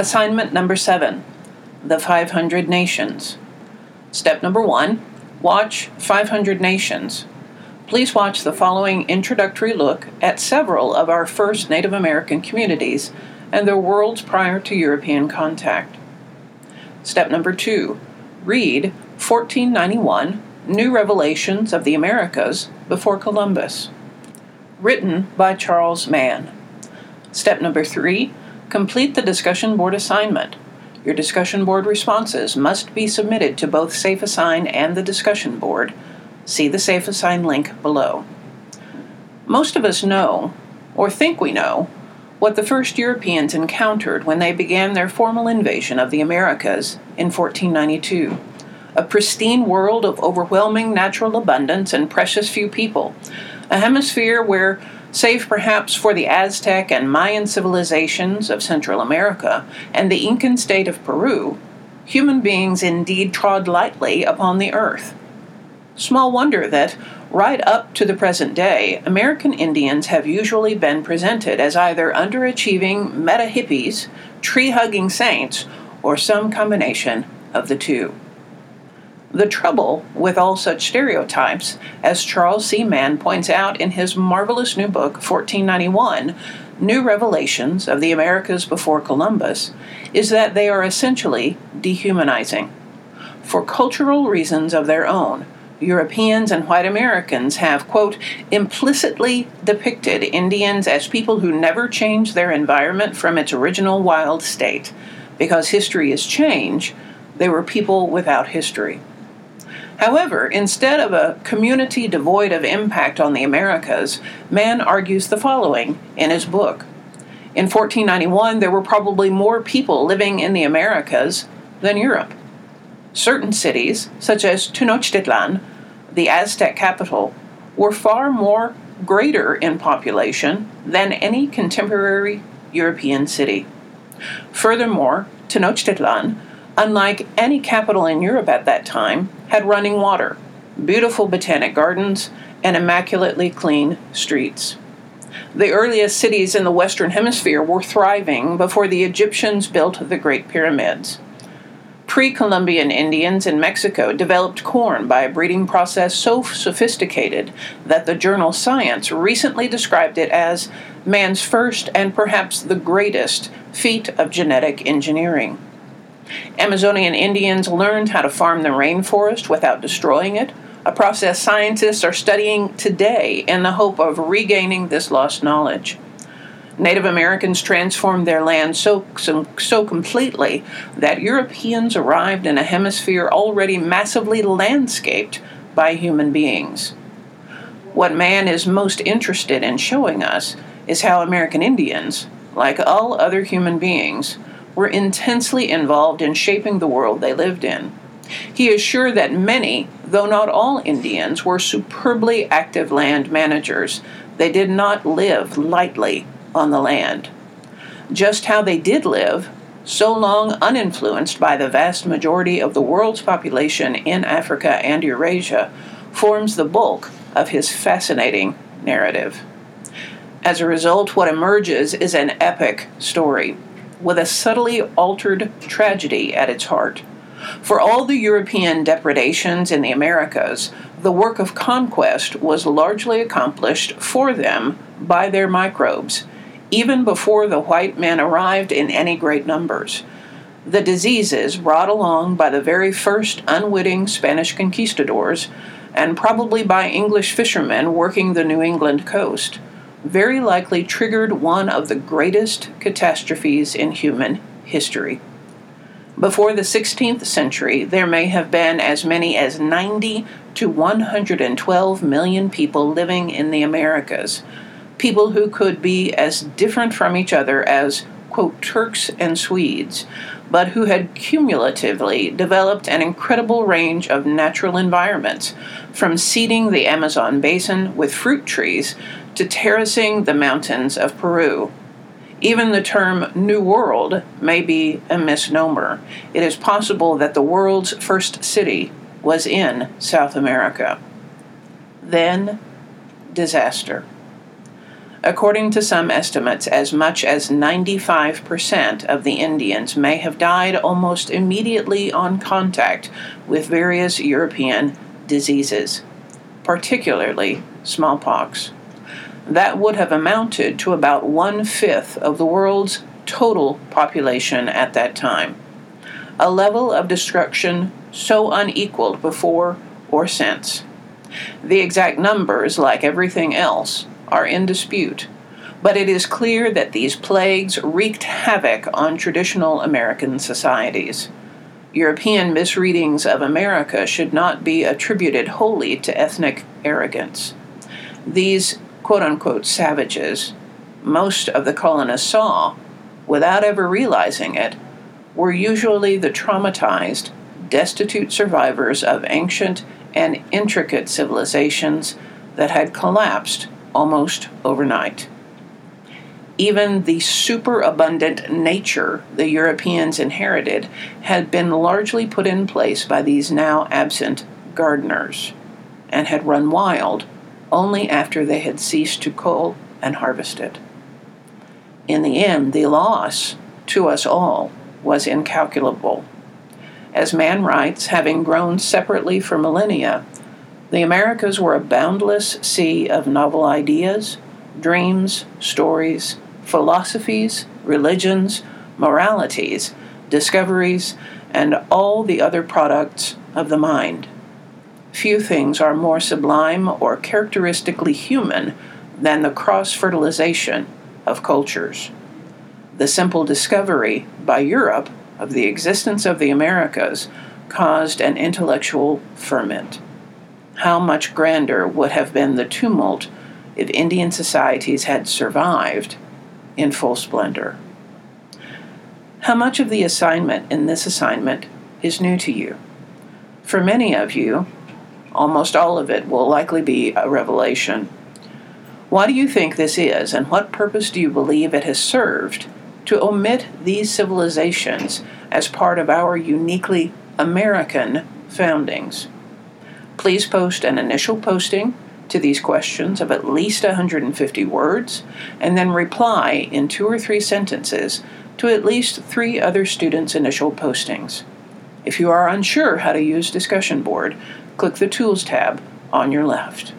Assignment number seven The 500 Nations. Step number one Watch 500 Nations. Please watch the following introductory look at several of our first Native American communities and their worlds prior to European contact. Step number two Read 1491 New Revelations of the Americas before Columbus. Written by Charles Mann. Step number three Complete the discussion board assignment. Your discussion board responses must be submitted to both SafeAssign and the discussion board. See the SafeAssign link below. Most of us know, or think we know, what the first Europeans encountered when they began their formal invasion of the Americas in 1492. A pristine world of overwhelming natural abundance and precious few people. A hemisphere where save perhaps for the Aztec and Mayan civilizations of Central America and the Incan state of Peru, human beings indeed trod lightly upon the earth. Small wonder that, right up to the present day, American Indians have usually been presented as either underachieving meta hippies, tree hugging saints, or some combination of the two. The trouble with all such stereotypes, as Charles C. Mann points out in his marvelous new book, 1491 New Revelations of the Americas Before Columbus, is that they are essentially dehumanizing. For cultural reasons of their own, Europeans and white Americans have, quote, implicitly depicted Indians as people who never changed their environment from its original wild state. Because history is change, they were people without history. However, instead of a community devoid of impact on the Americas, Mann argues the following in his book. In 1491, there were probably more people living in the Americas than Europe. Certain cities, such as Tenochtitlan, the Aztec capital, were far more greater in population than any contemporary European city. Furthermore, Tenochtitlan unlike any capital in Europe at that time, had running water, beautiful botanic gardens, and immaculately clean streets. The earliest cities in the Western Hemisphere were thriving before the Egyptians built the Great Pyramids. Pre Columbian Indians in Mexico developed corn by a breeding process so sophisticated that the journal Science recently described it as man's first and perhaps the greatest feat of genetic engineering. Amazonian Indians learned how to farm the rainforest without destroying it, a process scientists are studying today in the hope of regaining this lost knowledge. Native Americans transformed their land so, so, so, completely that Europeans arrived in a hemisphere already massively landscaped by human beings. What man is most interested in showing us is how American Indians, like all other human beings, were intensely involved in shaping the world they lived in. He is sure that many, though not all Indians, were superbly active land managers. They did not live lightly on the land. Just how they did live, so long uninfluenced by the vast majority of the world's population in Africa and Eurasia, forms the bulk of his fascinating narrative. As a result, what emerges is an epic story with a subtly altered tragedy at its heart. For all the European depredations in the Americas, the work of conquest was largely accomplished for them by their microbes, even before the white men arrived in any great numbers. The diseases brought along by the very first unwitting Spanish conquistadors, and probably by English fishermen working the New England coast, very likely triggered one of the greatest catastrophes in human history. Before the 16th century, there may have been as many as 90 to 112 million people living in the Americas, people who could be as different from each other as, quote, Turks and Swedes, but who had cumulatively developed an incredible range of natural environments, from seeding the Amazon basin with fruit trees to terracing the mountains of Peru. Even the term New World may be a misnomer. It is possible that the world's first city was in South America. Then, disaster. According to some estimates, as much as 95% of the Indians may have died almost immediately on contact with various European diseases, particularly smallpox. That would have amounted to about one fifth of the world's total population at that time, a level of destruction so unequaled before or since. The exact numbers, like everything else, are in dispute, but it is clear that these plagues wreaked havoc on traditional American societies. European misreadings of America should not be attributed wholly to ethnic arrogance. These quote unquote savages, most of the colonists saw, without ever realizing it, were usually the traumatized, destitute survivors of ancient and intricate civilizations that had collapsed almost overnight. Even the superabundant nature the Europeans inherited had been largely put in place by these now absent gardeners, and had run wild only after they had ceased to cull and harvest it. In the end, the loss to us all was incalculable. As Mann writes, having grown separately for millennia, the Americas were a boundless sea of novel ideas, dreams, stories, philosophies, religions, moralities, discoveries, and all the other products of the mind. Few things are more sublime or characteristically human than the cross fertilization of cultures. The simple discovery by Europe of the existence of the Americas caused an intellectual ferment how much grander would have been the tumult if Indian societies had survived in full splendor. How much of the assignment in this assignment is new to you? For many of you, almost all of it will likely be a revelation. Why do you think this is, and what purpose do you believe it has served to omit these civilizations as part of our uniquely American foundings? Please post an initial posting to these questions of at least 150 words, and then reply in two or three sentences to at least three other students' initial postings. If you are unsure how to use Discussion Board, click the Tools tab on your left.